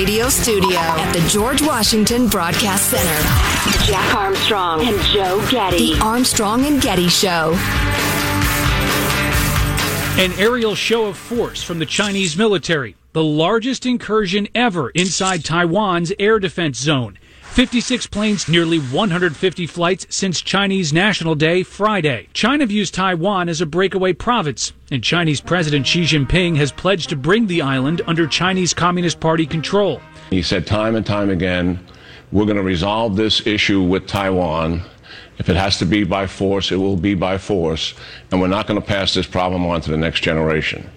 radio studio at the George Washington Broadcast Center. Jack Armstrong and Joe Getty. The Armstrong and Getty Show. An aerial show of force from the Chinese military, the largest incursion ever inside Taiwan's air defense zone. 56 planes, nearly 150 flights since Chinese National Day Friday. China views Taiwan as a breakaway province, and Chinese President Xi Jinping has pledged to bring the island under Chinese Communist Party control. He said time and time again, we're going to resolve this issue with Taiwan. If it has to be by force, it will be by force, and we're not going to pass this problem on to the next generation.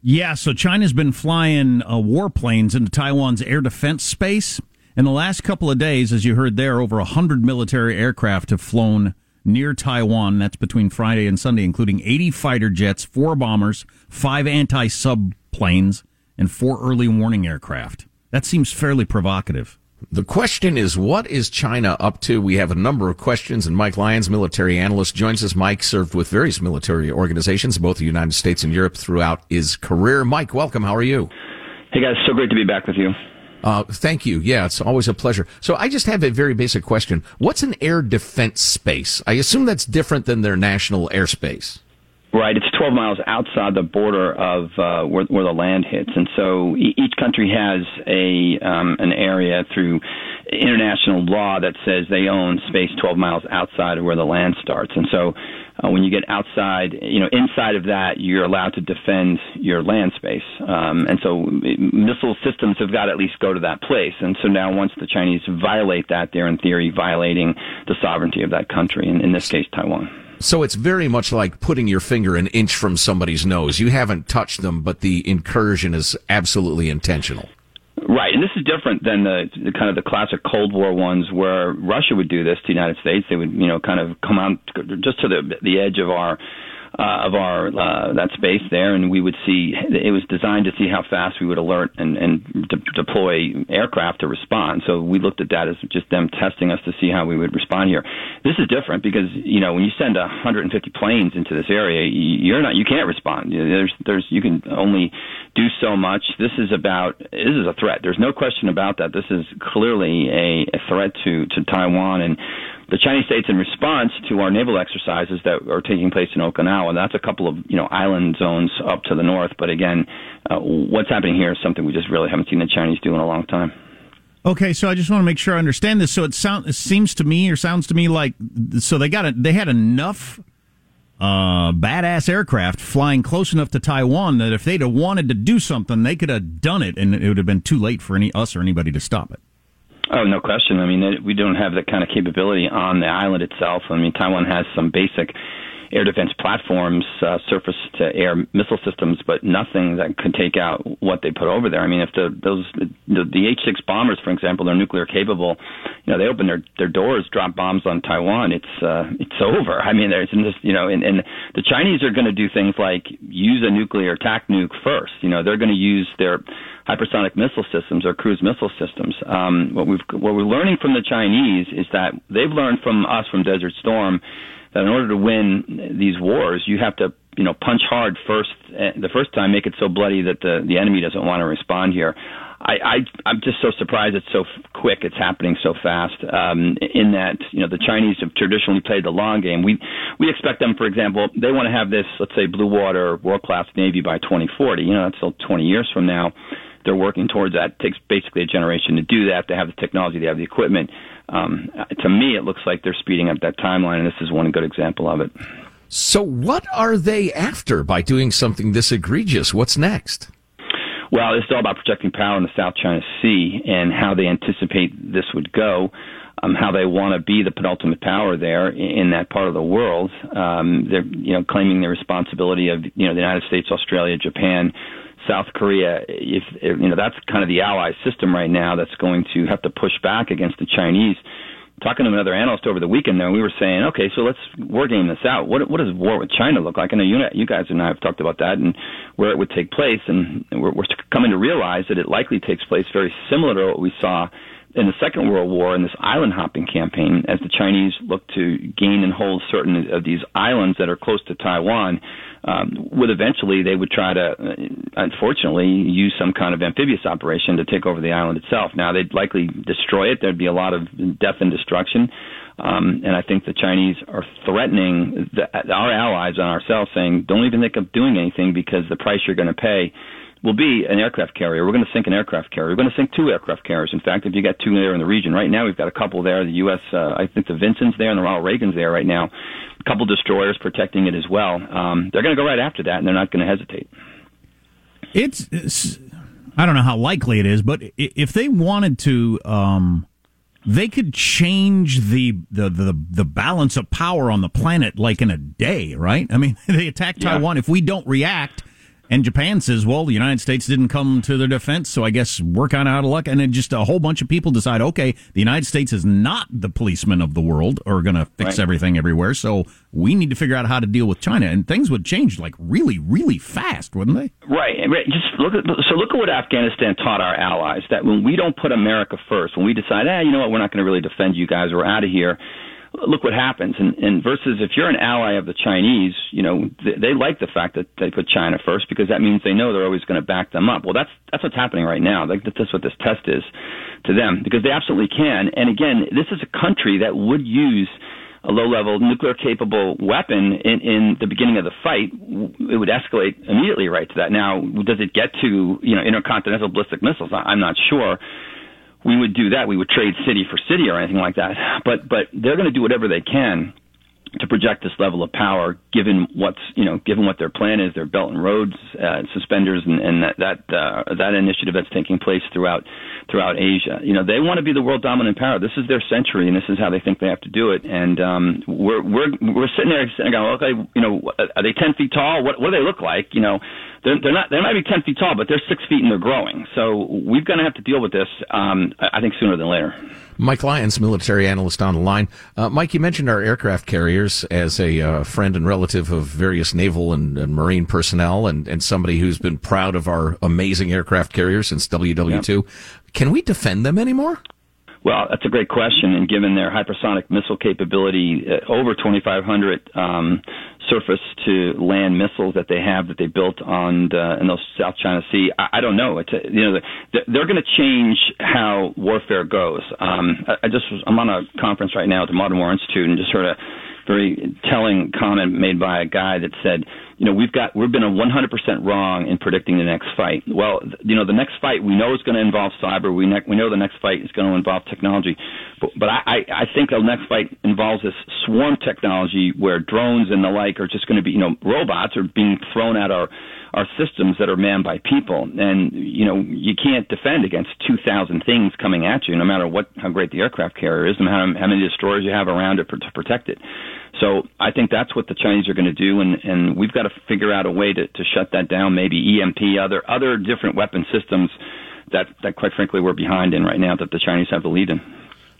Yeah, so China's been flying uh, warplanes into Taiwan's air defense space. In the last couple of days, as you heard there, over 100 military aircraft have flown near Taiwan. That's between Friday and Sunday, including 80 fighter jets, four bombers, five anti sub planes, and four early warning aircraft. That seems fairly provocative. The question is, what is China up to? We have a number of questions, and Mike Lyons, military analyst, joins us. Mike served with various military organizations, both the United States and Europe, throughout his career. Mike, welcome. How are you? Hey, guys. So great to be back with you. Uh, thank you. Yeah, it's always a pleasure. So I just have a very basic question. What's an air defense space? I assume that's different than their national airspace. Right, it's 12 miles outside the border of uh, where, where the land hits, and so each country has a um, an area through international law that says they own space 12 miles outside of where the land starts, and so uh, when you get outside, you know, inside of that, you're allowed to defend your land space, um, and so missile systems have got to at least go to that place, and so now once the Chinese violate that, they're in theory violating the sovereignty of that country, and in this case, Taiwan. So it's very much like putting your finger an inch from somebody's nose. You haven't touched them, but the incursion is absolutely intentional. Right, and this is different than the, the, kind of the classic Cold War ones where Russia would do this to the United States. They would, you know, kind of come out just to the the edge of our uh, of our uh, that space there, and we would see it was designed to see how fast we would alert and, and de- deploy aircraft to respond. So we looked at that as just them testing us to see how we would respond here. This is different because you know when you send 150 planes into this area, you're not you can't respond. There's there's you can only do so much. This is about this is a threat. There's no question about that. This is clearly a, a threat to to Taiwan and the Chinese states in response to our naval exercises that are taking place in Okinawa. That's a couple of you know island zones up to the north. But again, uh, what's happening here is something we just really haven't seen the Chinese do in a long time. Okay, so I just want to make sure I understand this. So it sounds it seems to me or sounds to me like so they got it. They had enough uh, badass aircraft flying close enough to Taiwan that if they'd have wanted to do something, they could have done it, and it would have been too late for any us or anybody to stop it. Oh, no question. I mean, we don't have that kind of capability on the island itself. I mean, Taiwan has some basic air defense platforms, uh, surface to air missile systems, but nothing that could take out what they put over there. I mean, if the those the, the H-6 bombers, for example, they're nuclear capable. You know, they open their their doors, drop bombs on Taiwan. It's uh, it's over. I mean, there's just you know, and, and the Chinese are going to do things like use a nuclear attack nuke first. You know, they're going to use their hypersonic missile systems or cruise missile systems. Um, what we've what we're learning from the Chinese is that they've learned from us from Desert Storm that in order to win these wars, you have to you know punch hard first eh, the first time, make it so bloody that the the enemy doesn't want to respond here. I, I I'm just so surprised it's so quick. It's happening so fast. Um, in that you know the Chinese have traditionally played the long game. We we expect them, for example, they want to have this let's say blue water world class navy by 2040. You know that's still 20 years from now. They're working towards that. It takes basically a generation to do that. They have the technology, they have the equipment um, to me, it looks like they're speeding up that timeline, and this is one good example of it. So, what are they after by doing something this egregious? What's next? Well, it's all about projecting power in the South China Sea and how they anticipate this would go. Um, how they want to be the penultimate power there in that part of the world. Um, they're, you know, claiming the responsibility of, you know, the United States, Australia, Japan, South Korea, if you know that's kind of the ally system right now that's going to have to push back against the Chinese. Talking to another analyst over the weekend, there, we were saying, okay, so let's war game this out. What what does war with China look like? I know you you guys and I have talked about that and where it would take place, and we're, we're coming to realize that it likely takes place very similar to what we saw in the Second World War in this island hopping campaign, as the Chinese look to gain and hold certain of these islands that are close to Taiwan, um, would eventually they would try to, uh, unfortunately, use some kind of amphibious operation to take over the island itself. Now they'd likely destroy it. There'd be a lot of death and destruction. Um, and I think the Chinese are threatening the, our allies and ourselves, saying, "Don't even think of doing anything because the price you're going to pay will be an aircraft carrier. We're going to sink an aircraft carrier. We're going to sink two aircraft carriers. In fact, if you got two there in the region right now, we've got a couple there. The U.S. Uh, I think the Vinson's there and the Ronald Reagan's there right now. A couple destroyers protecting it as well. Um, they're going to go right after that, and they're not going to hesitate. It's, it's, I don't know how likely it is, but if they wanted to. Um they could change the, the the the balance of power on the planet like in a day, right? I mean, they attack Taiwan. Yeah. If we don't react, and Japan says, well, the United States didn't come to their defense, so I guess we're kind of out of luck. And then just a whole bunch of people decide, okay, the United States is not the policeman of the world or going to fix right. everything everywhere. So we need to figure out how to deal with China. And things would change like really, really fast, wouldn't they? Right. Just look at, so look at what Afghanistan taught our allies that when we don't put America first, when we decide, ah, you know what, we're not going to really defend you guys, we're out of here look what happens. And, and versus if you're an ally of the Chinese, you know, they, they like the fact that they put China first because that means they know they're always going to back them up. Well, that's that's what's happening right now. That's what this test is to them because they absolutely can. And again, this is a country that would use a low-level nuclear-capable weapon in, in the beginning of the fight, it would escalate immediately right to that. Now, does it get to you know intercontinental ballistic missiles? I'm not sure we would do that. We would trade city for city or anything like that. But but they're going to do whatever they can to project this level of power, given what's you know, given what their plan is, their Belt and Roads uh, suspenders, and, and that that uh, that initiative that's taking place throughout throughout Asia. You know, they want to be the world dominant power. This is their century, and this is how they think they have to do it. And um, we're we're we're sitting there sitting going, okay, you know, are they ten feet tall? What what do they look like? You know, they're they're not they might be ten feet tall, but they're six feet and they're growing. So we're going to have to deal with this. Um, I think sooner than later. Mike Lyons, military analyst on the line. Uh, Mike, you mentioned our aircraft carriers as a uh, friend and relative of various naval and, and, marine personnel, and, and somebody who's been proud of our amazing aircraft carriers since WW2. Yep. Can we defend them anymore? Well, that's a great question. And given their hypersonic missile capability, uh, over 2,500 um, surface to land missiles that they have that they built on the, in the South China Sea, I, I don't know. It's a, you know they're going to change how warfare goes. Um, I, I just was, I'm on a conference right now at the Modern War Institute and just heard a very telling comment made by a guy that said you know, we've got we've been 100% wrong in predicting the next fight. Well, you know, the next fight we know is going to involve cyber. We ne- we know the next fight is going to involve technology, but, but I I think the next fight involves this swarm technology where drones and the like are just going to be you know robots are being thrown at our our systems that are manned by people, and you know you can't defend against 2,000 things coming at you, no matter what how great the aircraft carrier is and how, how many destroyers you have around it to protect it. So I think that's what the Chinese are going to do, and, and we've got to figure out a way to, to shut that down. Maybe EMP, other other different weapon systems that that quite frankly we're behind in right now that the Chinese have the lead in.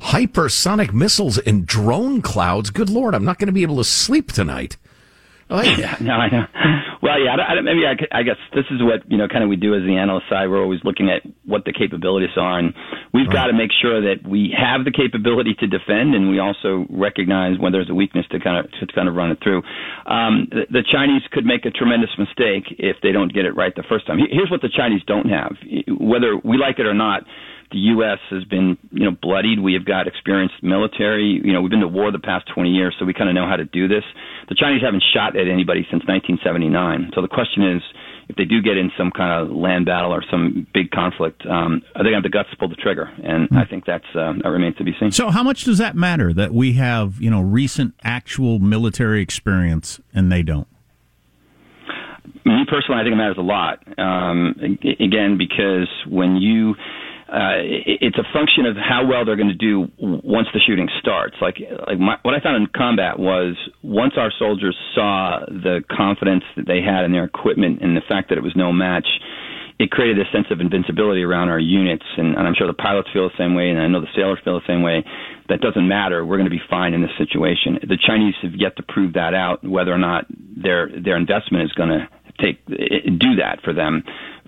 Hypersonic missiles and drone clouds. Good lord, I'm not going to be able to sleep tonight. Oh yeah, no, I know. Well, yeah, I, I, maybe I, I guess this is what you know, kind of we do as the analyst side. We're always looking at what the capabilities are, and we've right. got to make sure that we have the capability to defend, and we also recognize when there's a weakness to kind of to kind of run it through. Um, the, the Chinese could make a tremendous mistake if they don't get it right the first time. Here's what the Chinese don't have, whether we like it or not the U.S. has been, you know, bloodied. We have got experienced military. You know, we've been to war the past 20 years, so we kind of know how to do this. The Chinese haven't shot at anybody since 1979. So the question is, if they do get in some kind of land battle or some big conflict, um, are they going to have the guts to pull the trigger? And I think that's uh, that remains to be seen. So, how much does that matter that we have, you know, recent actual military experience and they don't? Me personally, I think it matters a lot. Um, again, because when you uh, it's a function of how well they're going to do once the shooting starts. Like, like my, what I found in combat was once our soldiers saw the confidence that they had in their equipment and the fact that it was no match, it created a sense of invincibility around our units. And, and I'm sure the pilots feel the same way, and I know the sailors feel the same way. That doesn't matter. We're going to be fine in this situation. The Chinese have yet to prove that out, whether or not their their investment is going to take do that for them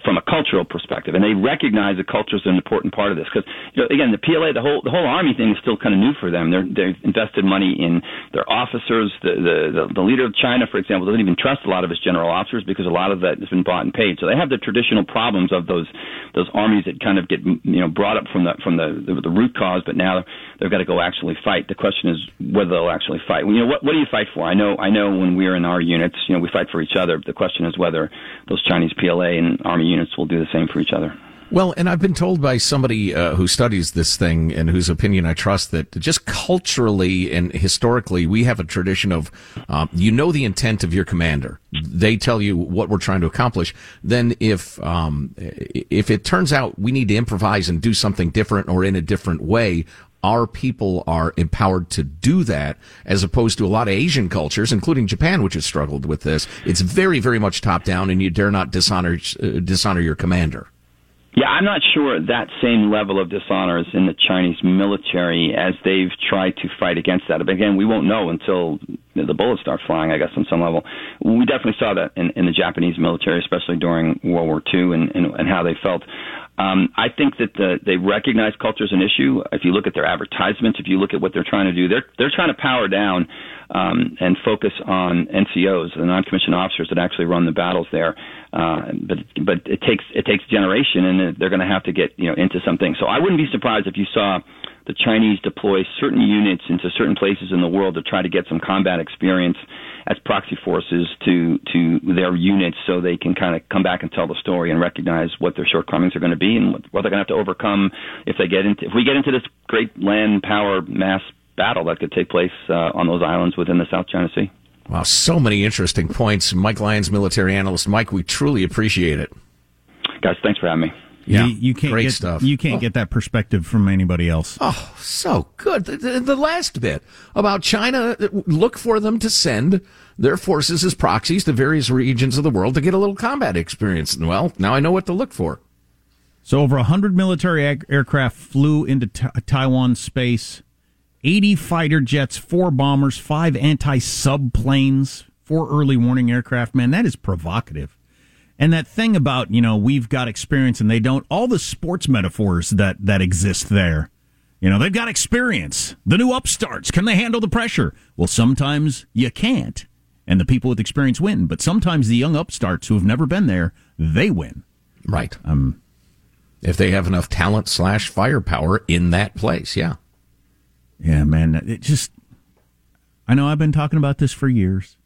from a cultural perspective, and they recognize that culture is an important part of this. Because you know, again, the PLA, the whole the whole army thing is still kind of new for them. They're they've invested money in their officers. The, the the the leader of China, for example, doesn't even trust a lot of his general officers because a lot of that has been bought and paid. So they have the traditional problems of those those armies that kind of get you know brought up from the from the the, the root cause, but now they've got to go actually fight. The question is whether they'll actually fight. You know, what what do you fight for? I know I know when we're in our units, you know, we fight for each other. The question is whether those Chinese PLA and army units will do the same for each other. Well, and I've been told by somebody uh, who studies this thing and whose opinion I trust that just culturally and historically, we have a tradition of uh, you know the intent of your commander. They tell you what we're trying to accomplish. Then, if um, if it turns out we need to improvise and do something different or in a different way, our people are empowered to do that as opposed to a lot of Asian cultures, including Japan, which has struggled with this. It's very, very much top down and you dare not dishonor, uh, dishonor your commander. Yeah, I'm not sure that same level of dishonor is in the Chinese military as they've tried to fight against that. But again, we won't know until the bullets start flying, I guess, on some level. We definitely saw that in, in the Japanese military, especially during World War II, and, and, and how they felt. Um, I think that the, they recognize culture as an issue. If you look at their advertisements, if you look at what they're trying to do, they're they're trying to power down um, and focus on NCOs, the non-commissioned officers that actually run the battles there. Uh, but but it takes it takes generation, and they're going to have to get you know into something. So I wouldn't be surprised if you saw the Chinese deploy certain units into certain places in the world to try to get some combat experience as proxy forces to to their units, so they can kind of come back and tell the story and recognize what their shortcomings are going to be and what, what they're going to have to overcome if they get into if we get into this great land power mass battle that could take place uh, on those islands within the South China Sea. Wow, so many interesting points. Mike Lyons, military analyst. Mike, we truly appreciate it. Guys, thanks for having me. Yeah, you, you can't great get stuff. you can't oh. get that perspective from anybody else. Oh, so good. The, the, last bit about China, look for them to send their forces as proxies to various regions of the world to get a little combat experience. Well, now I know what to look for. So, over 100 military ag- aircraft flew into t- Taiwan space 80 fighter jets, four bombers, five anti sub planes, four early warning aircraft. Man, that is provocative. And that thing about, you know, we've got experience and they don't, all the sports metaphors that, that exist there. You know, they've got experience. The new upstarts, can they handle the pressure? Well, sometimes you can't. And the people with experience win. But sometimes the young upstarts who have never been there, they win. Right. Um, if they have enough talent slash firepower in that place, yeah. Yeah, man. It just, I know I've been talking about this for years,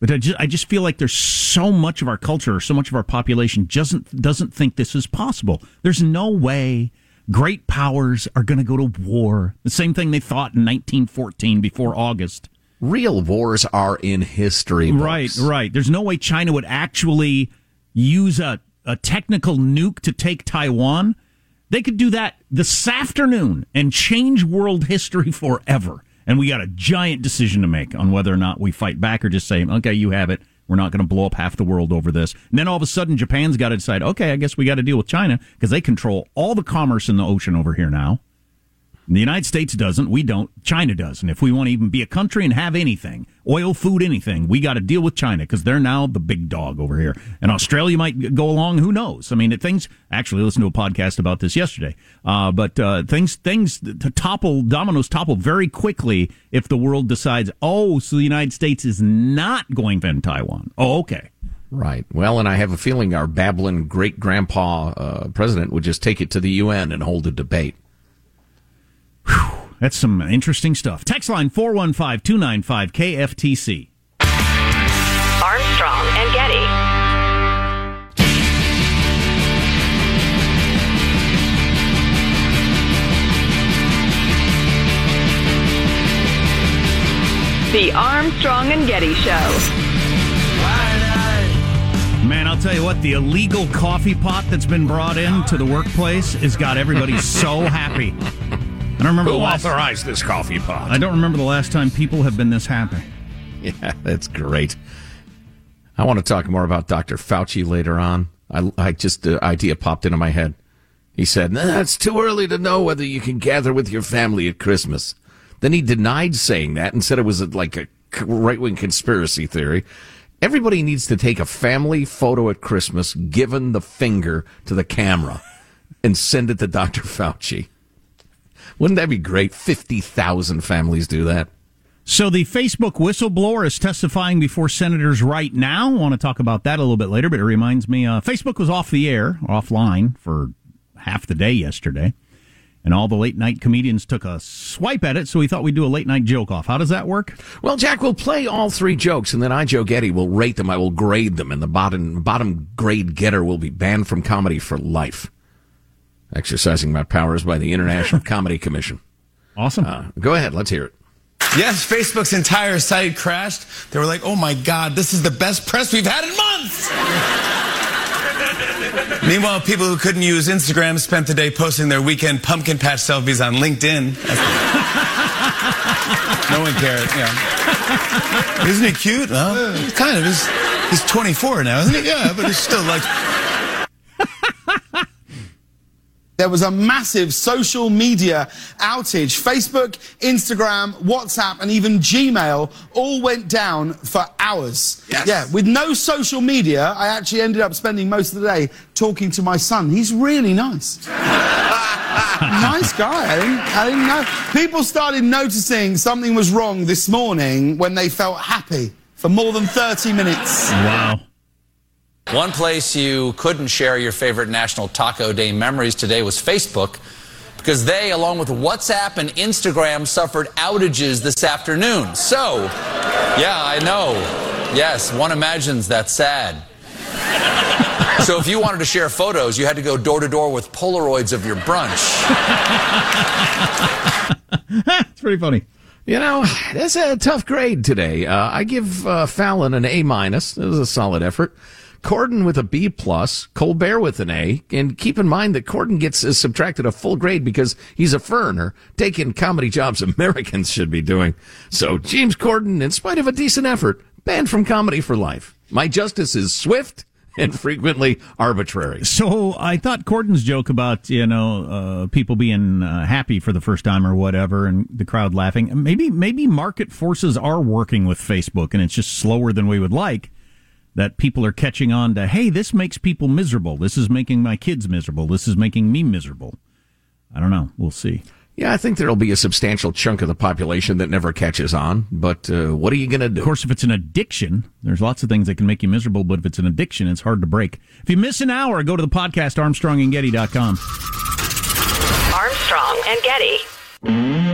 but I just, I just feel like there's so much of our culture, so much of our population doesn't, doesn't think this is possible. There's no way great powers are going to go to war. The same thing they thought in 1914 before August. Real wars are in history. Books. Right, right. There's no way China would actually use a, a tactical nuke to take Taiwan. They could do that this afternoon and change world history forever. And we got a giant decision to make on whether or not we fight back or just say, okay, you have it. We're not going to blow up half the world over this. And then all of a sudden, Japan's got to decide, okay, I guess we got to deal with China because they control all the commerce in the ocean over here now. The United States doesn't. We don't. China does. And if we want to even be a country and have anything, oil, food, anything, we got to deal with China because they're now the big dog over here. And Australia might go along. Who knows? I mean, things. Actually, listened to a podcast about this yesterday. Uh, but uh, things things to topple dominoes topple very quickly if the world decides, oh, so the United States is not going to end Taiwan. Oh, okay. Right. Well, and I have a feeling our babbling great grandpa uh, president would just take it to the UN and hold a debate. Whew, that's some interesting stuff. Text line 415 295 KFTC. Armstrong and Getty. The Armstrong and Getty Show. Man, I'll tell you what, the illegal coffee pot that's been brought in to the workplace has got everybody so happy. I don't remember Who the last, authorized this coffee pot? I don't remember the last time people have been this happy. Yeah, that's great. I want to talk more about Dr. Fauci later on. I, I just the idea popped into my head. He said, nah, "It's too early to know whether you can gather with your family at Christmas." Then he denied saying that and said it was a, like a right wing conspiracy theory. Everybody needs to take a family photo at Christmas, given the finger to the camera, and send it to Dr. Fauci. Wouldn't that be great? 50,000 families do that. So the Facebook whistleblower is testifying before senators right now. I want to talk about that a little bit later, but it reminds me uh, Facebook was off the air, offline for half the day yesterday, and all the late night comedians took a swipe at it. So we thought we'd do a late night joke off. How does that work? Well, Jack, we'll play all three jokes, and then I, Joe Getty, will rate them. I will grade them, and the bottom bottom grade getter will be banned from comedy for life. Exercising my powers by the International Comedy Commission. Awesome. Uh, go ahead. Let's hear it. Yes, Facebook's entire site crashed. They were like, oh my God, this is the best press we've had in months. Meanwhile, people who couldn't use Instagram spent the day posting their weekend pumpkin patch selfies on LinkedIn. no one cared, yeah. Isn't he cute? Well, kind of. He's, he's 24 now, isn't he? Yeah, but he's still like. There was a massive social media outage. Facebook, Instagram, WhatsApp, and even Gmail all went down for hours. Yes. Yeah, with no social media, I actually ended up spending most of the day talking to my son. He's really nice. nice guy. I didn't, I didn't know. People started noticing something was wrong this morning when they felt happy for more than 30 minutes. Wow. One place you couldn't share your favorite National Taco Day memories today was Facebook because they, along with WhatsApp and Instagram, suffered outages this afternoon. So, yeah, I know. Yes, one imagines that's sad. so if you wanted to share photos, you had to go door to door with Polaroids of your brunch. it's pretty funny. You know, that's a tough grade today. Uh, I give uh, Fallon an A minus. It was a solid effort. Corden with a B plus, Colbert with an A, and keep in mind that Corden gets uh, subtracted a full grade because he's a foreigner taking comedy jobs Americans should be doing. So James Corden, in spite of a decent effort, banned from comedy for life. My justice is swift and frequently arbitrary. So I thought Corden's joke about you know uh, people being uh, happy for the first time or whatever, and the crowd laughing. Maybe maybe market forces are working with Facebook, and it's just slower than we would like that people are catching on to, hey, this makes people miserable. This is making my kids miserable. This is making me miserable. I don't know. We'll see. Yeah, I think there'll be a substantial chunk of the population that never catches on. But uh, what are you going to do? Of course, if it's an addiction, there's lots of things that can make you miserable. But if it's an addiction, it's hard to break. If you miss an hour, go to the podcast ArmstrongandGetty.com. Armstrong and Getty.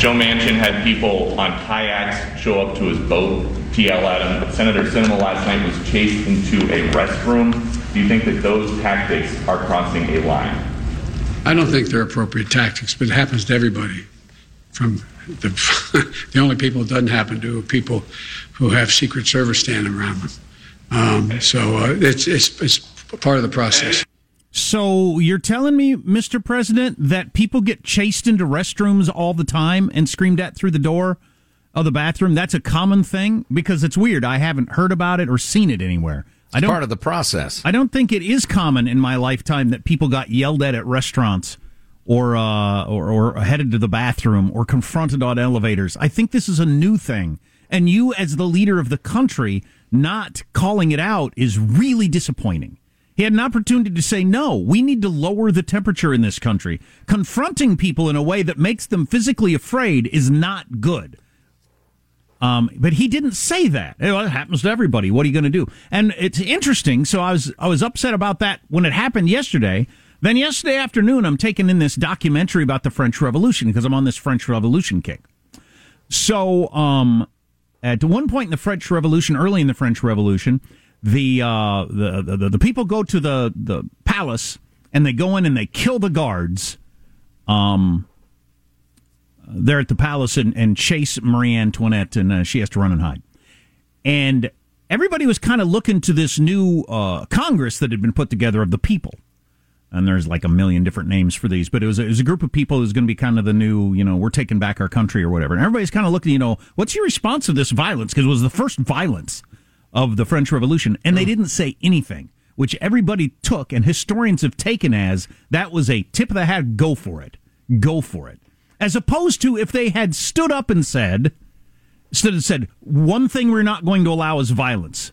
Joe Manchin had people on kayaks show up to his boat at him. Senator Sinema last night was chased into a restroom. Do you think that those tactics are crossing a line? I don't think they're appropriate tactics, but it happens to everybody. From the, the only people it doesn't happen to are people who have Secret Service standing around them. Um, so uh, it's, it's, it's part of the process. So you're telling me, Mr. President, that people get chased into restrooms all the time and screamed at through the door of the bathroom? That's a common thing because it's weird. I haven't heard about it or seen it anywhere. I don't. part of the process. I don't think it is common in my lifetime that people got yelled at at restaurants or uh, or, or headed to the bathroom or confronted on elevators. I think this is a new thing, and you, as the leader of the country, not calling it out is really disappointing. He had an opportunity to say, no, we need to lower the temperature in this country. Confronting people in a way that makes them physically afraid is not good. Um, but he didn't say that. It happens to everybody. What are you going to do? And it's interesting. So I was I was upset about that when it happened yesterday. Then yesterday afternoon, I'm taking in this documentary about the French Revolution because I'm on this French Revolution kick. So, um, at one point in the French Revolution, early in the French Revolution, the uh, the, the the people go to the the palace and they go in and they kill the guards. Um, they're at the palace and, and chase Marie Antoinette, and uh, she has to run and hide. And everybody was kind of looking to this new uh, Congress that had been put together of the people. and there's like a million different names for these, but it was, it was a group of people who's going to be kind of the new, you know, we're taking back our country or whatever. And everybody's kind of looking, you know, what's your response to this violence? Because it was the first violence of the French Revolution, and they mm. didn't say anything, which everybody took, and historians have taken as that was a tip of the hat, go for it. Go for it. As opposed to if they had stood up and said, instead of said, one thing we're not going to allow is violence.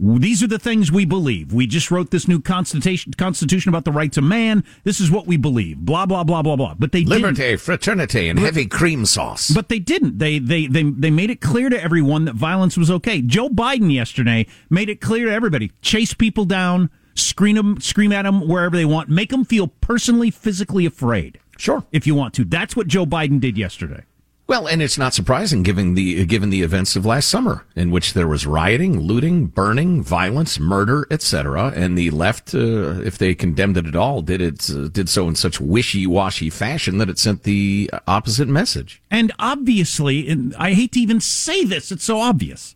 These are the things we believe. We just wrote this new constitution, constitution about the rights of man. This is what we believe. Blah blah blah blah blah. But they liberty, didn't. fraternity, and heavy cream sauce. But they didn't. They they they they made it clear to everyone that violence was okay. Joe Biden yesterday made it clear to everybody: chase people down, scream them, scream at them wherever they want, make them feel personally, physically afraid. Sure, if you want to. That's what Joe Biden did yesterday. Well, and it's not surprising given the given the events of last summer, in which there was rioting, looting, burning, violence, murder, etc. And the left, uh, if they condemned it at all, did it uh, did so in such wishy washy fashion that it sent the opposite message. And obviously, and I hate to even say this, it's so obvious.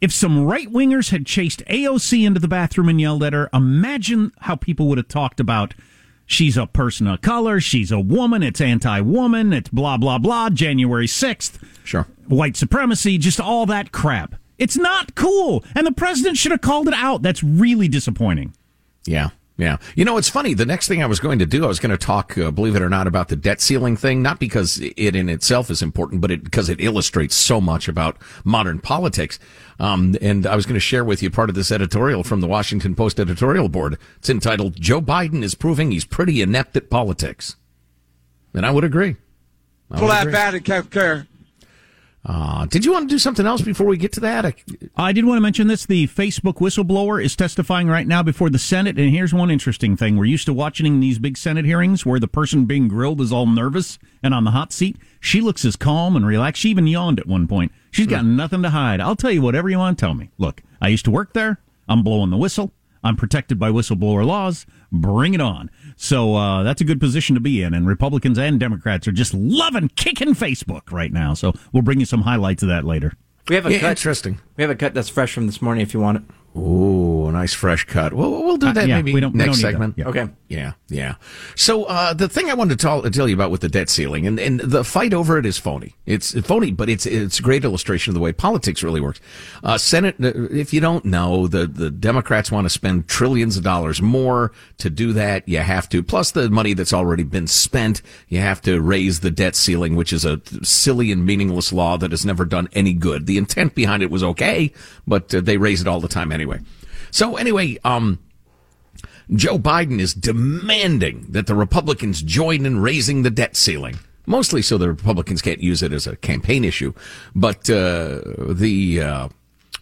If some right wingers had chased AOC into the bathroom and yelled at her, imagine how people would have talked about she's a person of color, she's a woman, it's anti woman, it's blah, blah, blah, January 6th. Sure. White supremacy, just all that crap. It's not cool. And the president should have called it out. That's really disappointing. Yeah. Yeah. You know, it's funny. The next thing I was going to do, I was going to talk, uh, believe it or not, about the debt ceiling thing, not because it in itself is important, but it, because it illustrates so much about modern politics. Um, and I was going to share with you part of this editorial from the Washington Post editorial board. It's entitled, Joe Biden is proving he's pretty inept at politics. And I would agree. I Pull that bad and care. Uh, did you want to do something else before we get to that? I, I did want to mention this. The Facebook whistleblower is testifying right now before the Senate. And here's one interesting thing. We're used to watching these big Senate hearings where the person being grilled is all nervous and on the hot seat. She looks as calm and relaxed. She even yawned at one point. She's got hmm. nothing to hide. I'll tell you whatever you want to tell me. Look, I used to work there. I'm blowing the whistle. I'm protected by whistleblower laws. Bring it on. So uh, that's a good position to be in. And Republicans and Democrats are just loving kicking Facebook right now. So we'll bring you some highlights of that later. We have a yeah, cut. Interesting. We have a cut that's fresh from this morning if you want it. Ooh, a nice fresh cut. Well, we'll do that uh, yeah, maybe we don't, next we don't segment. Yeah. Okay. Yeah, yeah. So uh, the thing I wanted to tell, tell, you about with the debt ceiling and, and the fight over it is phony. It's phony, but it's it's a great illustration of the way politics really works. Uh, Senate, uh, if you don't know, the the Democrats want to spend trillions of dollars more. To do that, you have to plus the money that's already been spent. You have to raise the debt ceiling, which is a silly and meaningless law that has never done any good. The intent behind it was okay, but uh, they raise it all the time anyway. So anyway, um, Joe Biden is demanding that the Republicans join in raising the debt ceiling. Mostly so the Republicans can't use it as a campaign issue, but uh, the uh,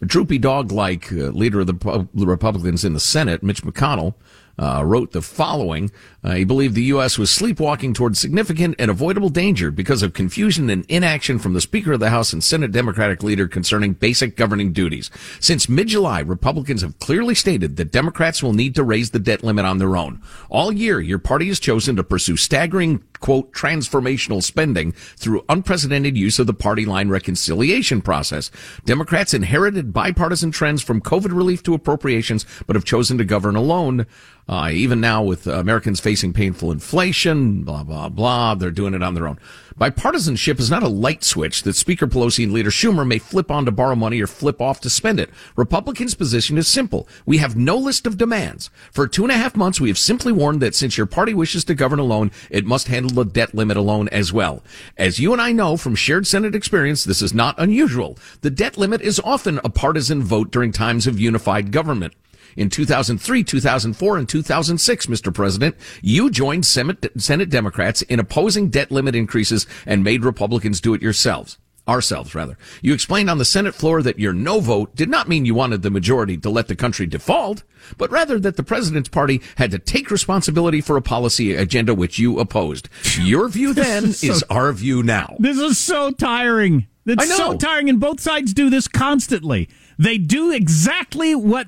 droopy dog-like uh, leader of the Republicans in the Senate, Mitch McConnell, uh, wrote the following. Uh, he believed the U.S. was sleepwalking towards significant and avoidable danger because of confusion and inaction from the Speaker of the House and Senate Democratic leader concerning basic governing duties. Since mid-July, Republicans have clearly stated that Democrats will need to raise the debt limit on their own. All year, your party has chosen to pursue staggering, quote, transformational spending through unprecedented use of the party line reconciliation process. Democrats inherited bipartisan trends from COVID relief to appropriations, but have chosen to govern alone. Uh, even now with Americans facing painful inflation, blah, blah, blah, they're doing it on their own. Bipartisanship is not a light switch that Speaker Pelosi and Leader Schumer may flip on to borrow money or flip off to spend it. Republicans' position is simple. We have no list of demands. For two and a half months, we have simply warned that since your party wishes to govern alone, it must handle the debt limit alone as well. As you and I know from shared Senate experience, this is not unusual. The debt limit is often a partisan vote during times of unified government. In 2003, 2004, and 2006, Mr. President, you joined Senate Democrats in opposing debt limit increases and made Republicans do it yourselves ourselves rather. You explained on the Senate floor that your no vote did not mean you wanted the majority to let the country default, but rather that the president's party had to take responsibility for a policy agenda which you opposed. Your view then is, so, is, our view now. This is so tiring. It's so tiring and both sides do this constantly. They do exactly what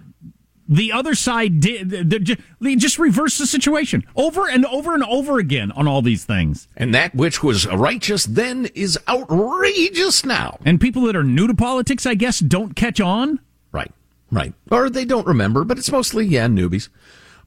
the other side did just reverse the situation over and over and over again on all these things. And that which was righteous then is outrageous now. And people that are new to politics i guess don't catch on? Right right. Or they don't remember but it's mostly yeah newbies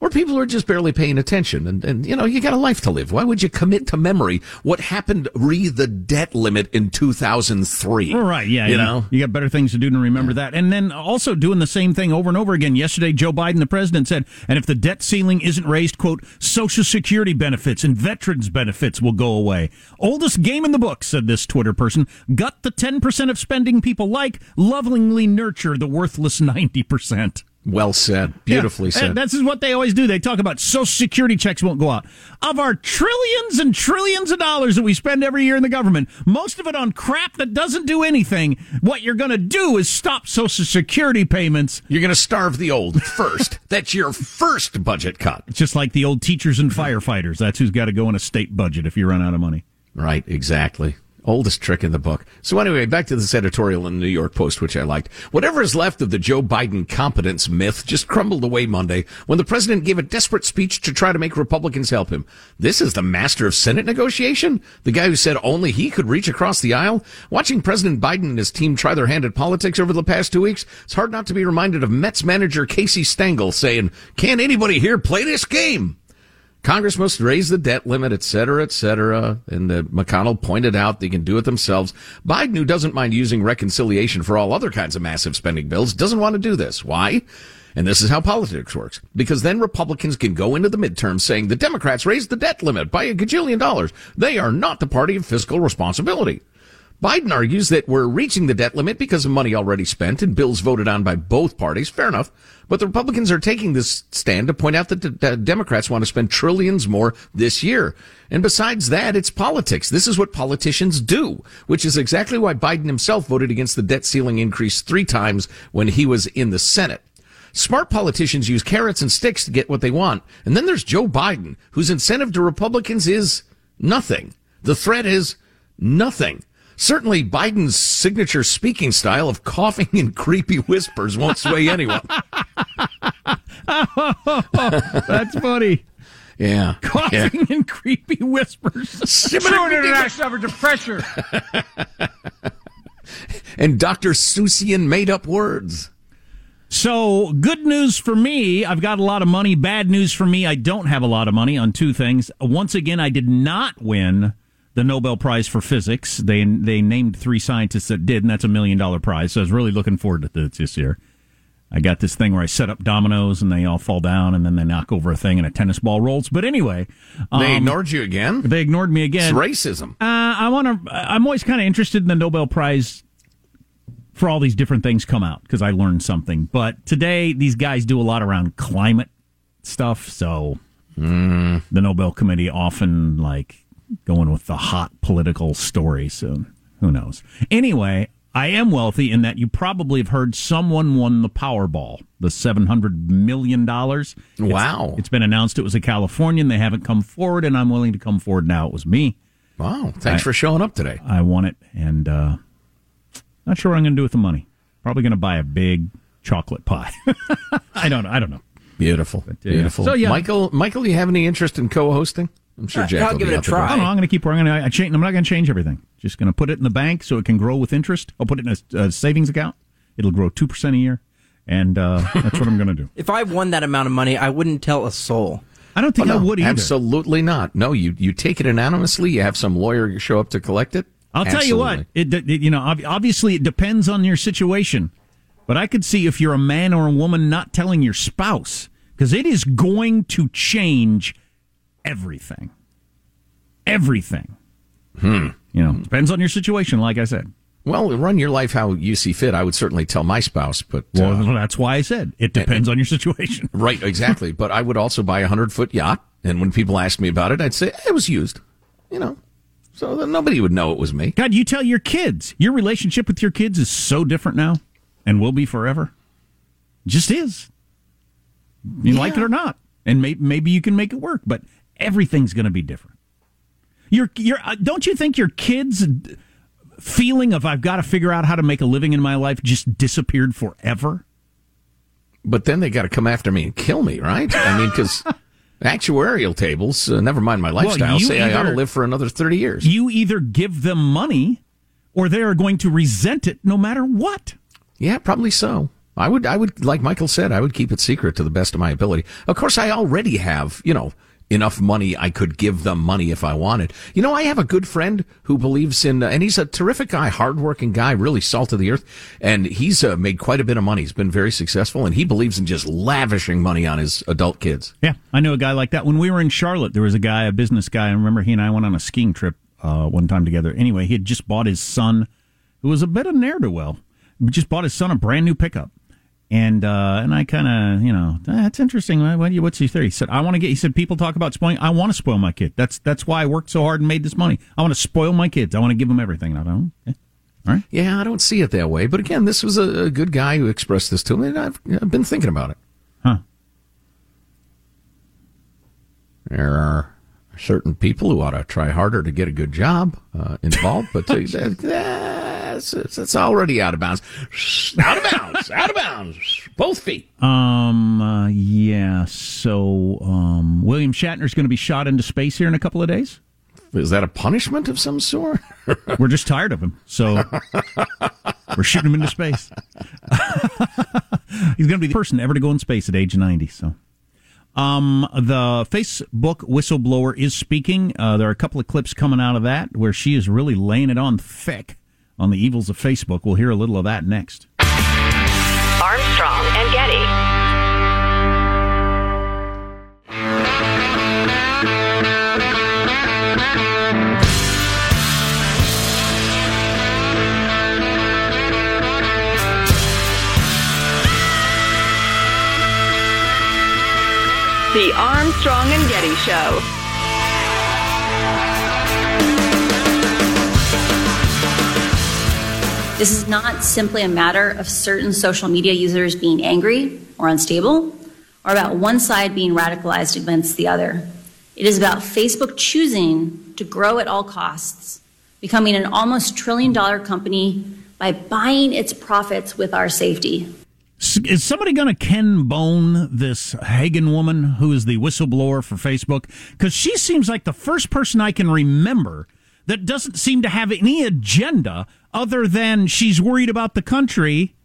or people are just barely paying attention. And, and you know, you got a life to live. Why would you commit to memory what happened re the debt limit in 2003? Right, yeah. You, You, know? you got better things to do than remember that. And then also doing the same thing over and over again. Yesterday, Joe Biden, the president, said, and if the debt ceiling isn't raised, quote, Social Security benefits and veterans benefits will go away. Oldest game in the book, said this Twitter person. Gut the 10% of spending people like, lovingly nurture the worthless 90%. Well said. Beautifully Yeah, said. and This is what they always do. They talk about Social Security checks won't go out. Of our trillions and trillions of dollars that we spend every year in the government, most of it on crap that doesn't do anything. What you're going to do is stop Social Security payments. You're going to starve the old first. That's your first budget cut. It's just like the old teachers and firefighters. That's who's got to go in a state budget if you run out of money. Right, exactly. Oldest trick in the book. So anyway, back to this editorial in the New York Post, which I liked. Whatever is left of the Joe Biden competence myth just crumbled away Monday when the president gave a desperate speech to try to make Republicans help him. This is the master of Senate negotiation? The guy who said only he could reach across the aisle? Watching President Biden and his team try their hand at politics over the past two weeks, it's hard not to be reminded of Mets manager Casey Stengel saying, can't anybody here play this game? Congress must raise the debt limit, et cetera, et cetera. And McConnell pointed out they can do it themselves. Biden, who doesn't mind using reconciliation for all other kinds of massive spending bills, doesn't want to do this. Why? And this is how politics works. Because then Republicans can go into the midterms saying the Democrats raised the debt limit by a gajillion dollars. They are not the party of fiscal responsibility. Biden argues that we're reaching the debt limit because of money already spent and bills voted on by both parties. Fair enough. But the Republicans are taking this stand to point out that the Democrats want to spend trillions more this year. And besides that, it's politics. This is what politicians do, which is exactly why Biden himself voted against the debt ceiling increase three times when he was in the Senate. Smart politicians use carrots and sticks to get what they want. And then there's Joe Biden, whose incentive to Republicans is nothing. The threat is nothing. Certainly, Biden's signature speaking style of coughing in creepy whispers won't sway anyone. That's funny. Yeah. Coughing and creepy whispers. True international effort to pressure. and Dr. Seussian made up words. So, good news for me, I've got a lot of money. Bad news for me, I don't have a lot of money on two things. Once again, I did not win the Nobel Prize for Physics. They they named three scientists that did, and that's a million dollar prize. So I was really looking forward to this this year. I got this thing where I set up dominoes and they all fall down and then they knock over a thing and a tennis ball rolls. But anyway, They um, ignored you again? They ignored me again. It's racism. Uh, I want to. I'm always kind of interested in the Nobel Prize for all these different things come out because I learned something. But today, these guys do a lot around climate stuff, so Hmm. the Nobel Committee often like going with the hot political story. soon. who knows? Anyway, I am wealthy in that you probably have heard someone won the Powerball, the seven hundred million dollars. Wow. it's been announced it was a Californian. They haven't come forward, and I'm willing to come forward now. It was me. Wow. Thanks I- for showing up today. I won it, and uh, not sure what I'm going to do with the money. Probably going to buy a big chocolate pie. I don't know. I don't know. Beautiful. yeah. Beautiful. So, yeah. Michael, Michael, you have any interest in co-hosting? I'm sure Uh, Jack I'll will give be it a try. door. I don't. I'm going to keep. I'm going to. I change, I'm not going to change everything. Just going to put it in the bank so it can grow with interest. I'll put it in a, a savings account. It'll grow two percent a year, and uh, that's what I'm going to do. If I won that amount of money, I wouldn't tell a soul. I don't think Oh, no, I would either. Absolutely not. No, you you take it anonymously. You have some lawyer show up to collect it. I'll tell you what. It, it you know obviously it depends on your situation, but I could see if you're a man or a woman not telling your spouse because it is going to change everything. Everything. Hmm. You know, depends on your situation. Like I said. Well, run your life how you see fit. I would certainly tell my spouse, but Well, uh, that's why I said it depends on your situation. right, exactly. but I would also buy a hundred foot yacht, and when people asked me about it, I'd say it was used. You know, so nobody would know it was me. God, you tell your kids. Your relationship with your kids is so different now, and will be forever. Just is. You like it or not, and may, maybe you can make it work, but everything's going to be different. Your, your, uh, don't you think your kids' feeling of I've got to figure out how to make a living in my life just disappeared forever? But then they got to come after me and kill me, right? I mean, because actuarial tables, uh, never mind my Well, lifestyle, you say I ought to live for another thirty years. You either give them money, or they are going to resent it no matter what. Yeah, probably so. I would, I would, like Michael said, I would keep it secret to the best of my ability. Of course, I already have, you know, enough money I could give them money if I wanted. You know, I have a good friend who believes in, uh, and he's a terrific guy, hardworking guy, really salt of the earth, and he's uh, made quite a bit of money. He's been very successful, and he believes in just lavishing money on his adult kids. Yeah, I know a guy like that. When we were in Charlotte, there was a guy, a business guy. I remember he and I went on a skiing trip uh, one time together. Anyway, he had just bought his son, who was a bit of ne'er do well, just bought his son a brand new pickup. And uh, and I kind of you know that's interesting. What, you, what's your theory? He said I want to get. He said people talk about spoiling. I want to spoil my kid. That's that's why I worked so hard and made this money. I want to spoil my kids. I want to give them everything. I don't. Okay. All right. Yeah, I don't see it that way. But again, this was a, a good guy who expressed this to me, and I've, I've been thinking about it. Huh. There are certain people who ought to try harder to get a good job uh, involved, but uh, that's, that's already out of bounds. Out of bounds. out of bounds. Both feet. Um. Uh, yeah. So, um, William Shatner's going to be shot into space here in a couple of days. Is that a punishment of some sort? we're just tired of him, so we're shooting him into space. He's going to be the person ever to go in space at age ninety. So. Um, the Facebook whistleblower is speaking. Uh, there are a couple of clips coming out of that where she is really laying it on thick on the evils of Facebook. We'll hear a little of that next. Armstrong and Getty. The Armstrong and Getty Show. This is not simply a matter of certain social media users being angry or unstable, or about one side being radicalized against the other. It is about Facebook choosing to grow at all costs, becoming an almost trillion dollar company by buying its profits with our safety. Is somebody going to Ken Bone this Haugen woman who is the whistleblower for Facebook? Because she seems like the first person I can remember that doesn't seem to have any agenda other than she's worried about the country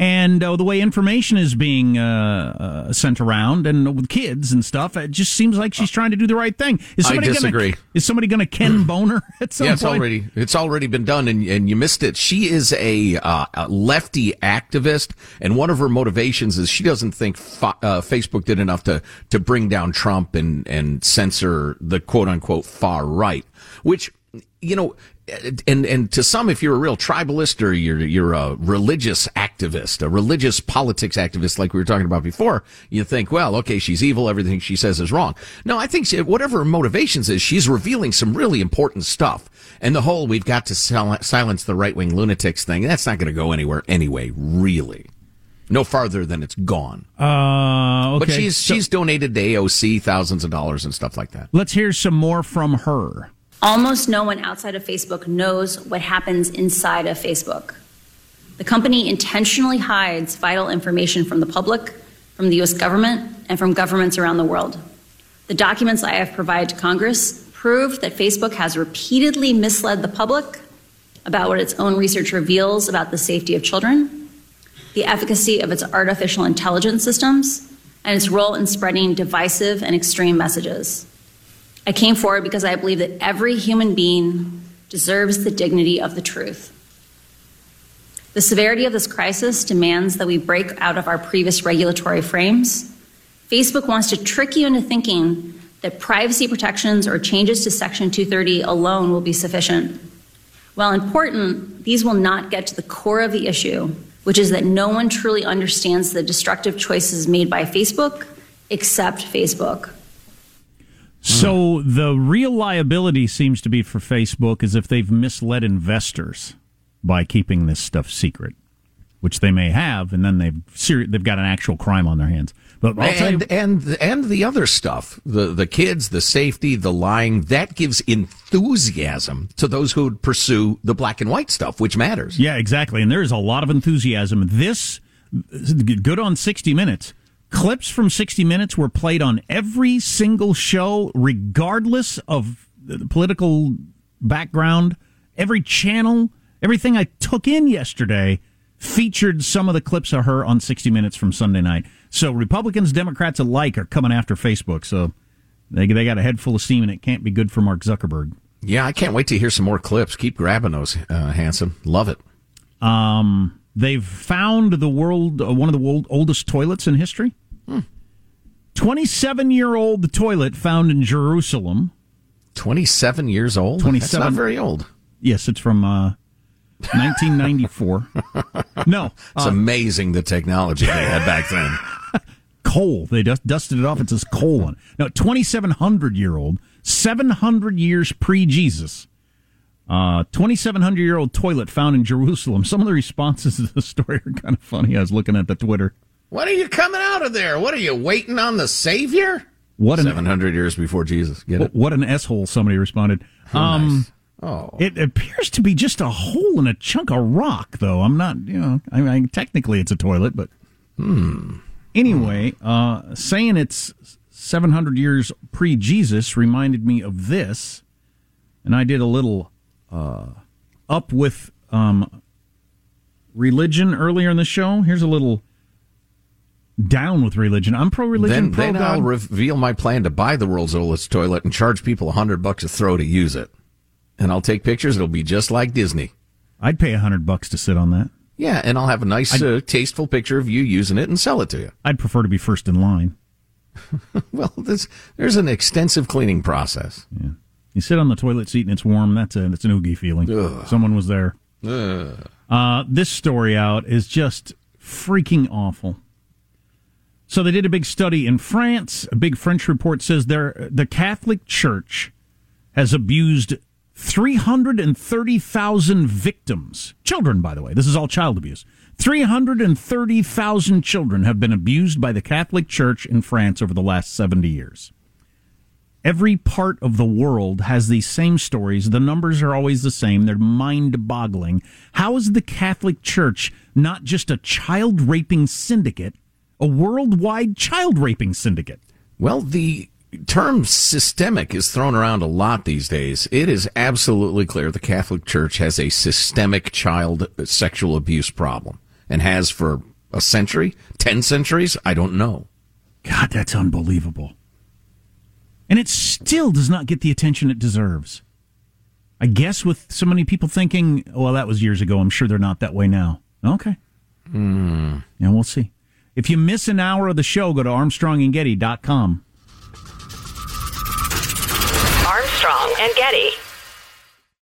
and uh, the way information is being uh, uh, sent around and with kids and stuff. It just seems like she's trying to do the right thing. Is somebody I disagree. Gonna, is somebody going to Ken Boner at some yeah, it's point? already it's already been done, and and you missed it. She is a, uh, a lefty activist, and one of her motivations is she doesn't think fa- uh, Facebook did enough to to bring down Trump and and censor the quote unquote far right, which you know, and and to some, if you're a real tribalist or you're you're a religious activist, a religious politics activist, like we were talking about before, you think, well, okay, she's evil. Everything she says is wrong. No, I think she, whatever her motivations is, she's revealing some really important stuff. And the whole "we've got to silence the right wing lunatics" thing that's not going to go anywhere anyway. Really. No farther than it's gone. Uh, okay. But she's So- she's donated to AOC thousands of dollars and stuff like that. Let's hear some more from her. Almost no one outside of Facebook knows what happens inside of Facebook. The company intentionally hides vital information from the public, from the US government, and from governments around the world. The documents I have provided to Congress prove that Facebook has repeatedly misled the public about what its own research reveals about the safety of children, the efficacy of its artificial intelligence systems, and its role in spreading divisive and extreme messages. I came forward because I believe that every human being deserves the dignity of the truth. The severity of this crisis demands that we break out of our previous regulatory frames. Facebook wants to trick you into thinking that privacy protections or changes to Section 230 alone will be sufficient. While important, these will not get to the core of the issue, which is that no one truly understands the destructive choices made by Facebook except Facebook. So hmm. the real liability seems to be for Facebook is if they've misled investors by keeping this stuff secret, which they may have, and then they've ser- they've got an actual crime on their hands. But I'll you, and and and the other stuff, the the kids, the safety, the lying, that gives enthusiasm to those who would pursue the black and white stuff, which matters. yeah, exactly. And there is a lot of enthusiasm. This good on sixty minutes. Clips from 60 Minutes were played on every single show, regardless of the political background. Every channel, everything I took in yesterday, featured some of the clips of her on 60 Minutes from Sunday night. So Republicans, Democrats alike are coming after Facebook. So they, they got a head full of steam, and it can't be good for Mark Zuckerberg. Yeah, I can't wait to hear some more clips. Keep grabbing those, uh, Hanson. Love it. Um, they've found the world uh, one of the world, oldest toilets in history. Twenty-seven-year-old toilet found in Jerusalem. Twenty-seven years old. Twenty-seven. That's not very old. Yes, it's from uh, 1994. no, It's uh, amazing the technology they had back then. coal. They dust, dusted it off. It says coal on it. No, 2,700 year old, 700 years pre Jesus. Uh, 2,700 year old toilet found in Jerusalem. Some of the responses to the story are kind of funny. I was looking at the Twitter. What are you coming out of there? What are you waiting on the Savior? What an- seven hundred years before Jesus? Get it? What an s hole! Somebody responded. Um, Oh, It appears to be just a hole in a chunk of rock, though. I'm not, you know, I mean, technically it's a toilet, but hmm. anyway, uh, saying it's 700 years pre Jesus reminded me of this, and I did a little uh, up with um, religion earlier in the show. Here's a little down with religion. I'm pro religion, Then, pro then God. I'll reveal my plan to buy the world's oldest toilet and charge people a hundred bucks a throw to use it, and I'll take pictures. It'll be just like Disney. I'd pay a hundred bucks to sit on that. Yeah, and I'll have a nice, uh, tasteful picture of you using it and sell it to you. I'd prefer to be first in line. Well, there's there's an extensive cleaning process. Yeah. You sit on the toilet seat and it's warm. That's a that's an oogie feeling. Ugh. Someone was there. Uh, this story out is just freaking awful. So they did a big study in France. A big French report says there the Catholic Church has abused 330,000 victims. Children, by the way. This is all child abuse. 330,000 children have been abused by the Catholic Church in France over the last 70 years. Every part of the world has these same stories. The numbers are always the same. They're mind boggling. How is the Catholic Church not just a child raping syndicate, a worldwide child raping syndicate? Well, the term systemic is thrown around a lot these days. It is absolutely clear the Catholic Church has a systemic child sexual abuse problem and has for a century, 10 centuries, I don't know. God, that's unbelievable. And it still does not get the attention it deserves. I guess with so many people thinking, well, that was years ago. I'm sure they're not that way now. Okay. Hmm. Yeah, we'll see. If you miss an hour of the show, go to armstrongandgetty.com. Armstrong and Getty.